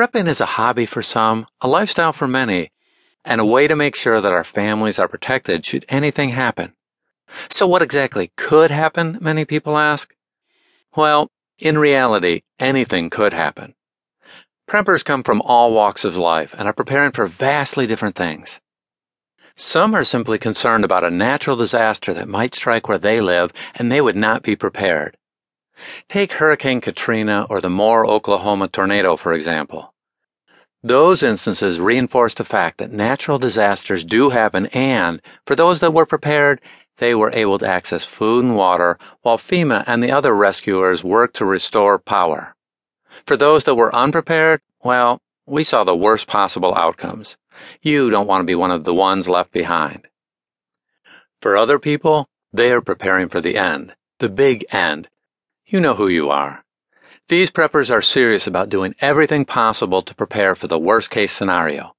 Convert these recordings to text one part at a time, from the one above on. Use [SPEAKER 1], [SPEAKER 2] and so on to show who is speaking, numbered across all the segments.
[SPEAKER 1] Prepping is a hobby for some, a lifestyle for many, and a way to make sure that our families are protected should anything happen. So, what exactly could happen, many people ask? Well, in reality, anything could happen. Preppers come from all walks of life and are preparing for vastly different things. Some are simply concerned about a natural disaster that might strike where they live and they would not be prepared. Take Hurricane Katrina or the Moore, Oklahoma tornado, for example. Those instances reinforce the fact that natural disasters do happen and, for those that were prepared, they were able to access food and water while FEMA and the other rescuers worked to restore power. For those that were unprepared, well, we saw the worst possible outcomes. You don't want to be one of the ones left behind. For other people, they are preparing for the end, the big end. You know who you are. These preppers are serious about doing everything possible to prepare for the worst case scenario.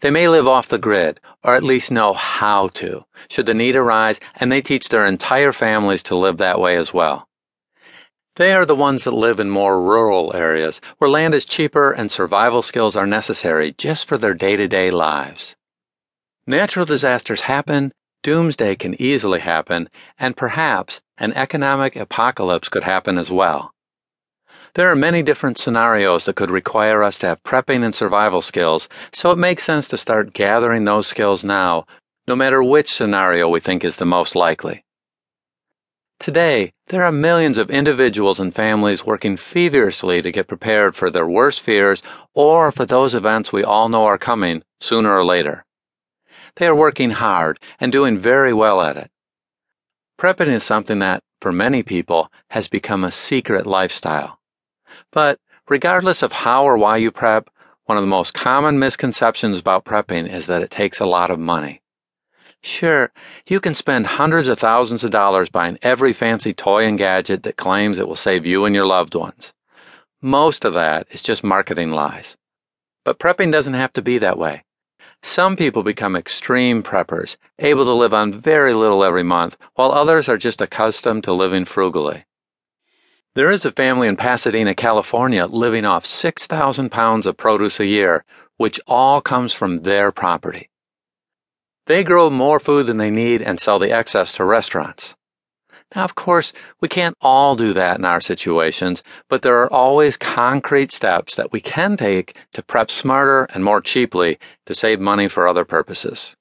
[SPEAKER 1] They may live off the grid, or at least know how to, should the need arise, and they teach their entire families to live that way as well. They are the ones that live in more rural areas, where land is cheaper and survival skills are necessary just for their day to day lives. Natural disasters happen, doomsday can easily happen, and perhaps an economic apocalypse could happen as well. There are many different scenarios that could require us to have prepping and survival skills, so it makes sense to start gathering those skills now, no matter which scenario we think is the most likely. Today, there are millions of individuals and families working feverishly to get prepared for their worst fears or for those events we all know are coming sooner or later. They are working hard and doing very well at it. Prepping is something that, for many people, has become a secret lifestyle. But regardless of how or why you prep, one of the most common misconceptions about prepping is that it takes a lot of money. Sure, you can spend hundreds of thousands of dollars buying every fancy toy and gadget that claims it will save you and your loved ones. Most of that is just marketing lies. But prepping doesn't have to be that way. Some people become extreme preppers, able to live on very little every month, while others are just accustomed to living frugally. There is a family in Pasadena, California, living off 6,000 pounds of produce a year, which all comes from their property. They grow more food than they need and sell the excess to restaurants. Now, of course, we can't all do that in our situations, but there are always concrete steps that we can take to prep smarter and more cheaply to save money for other purposes.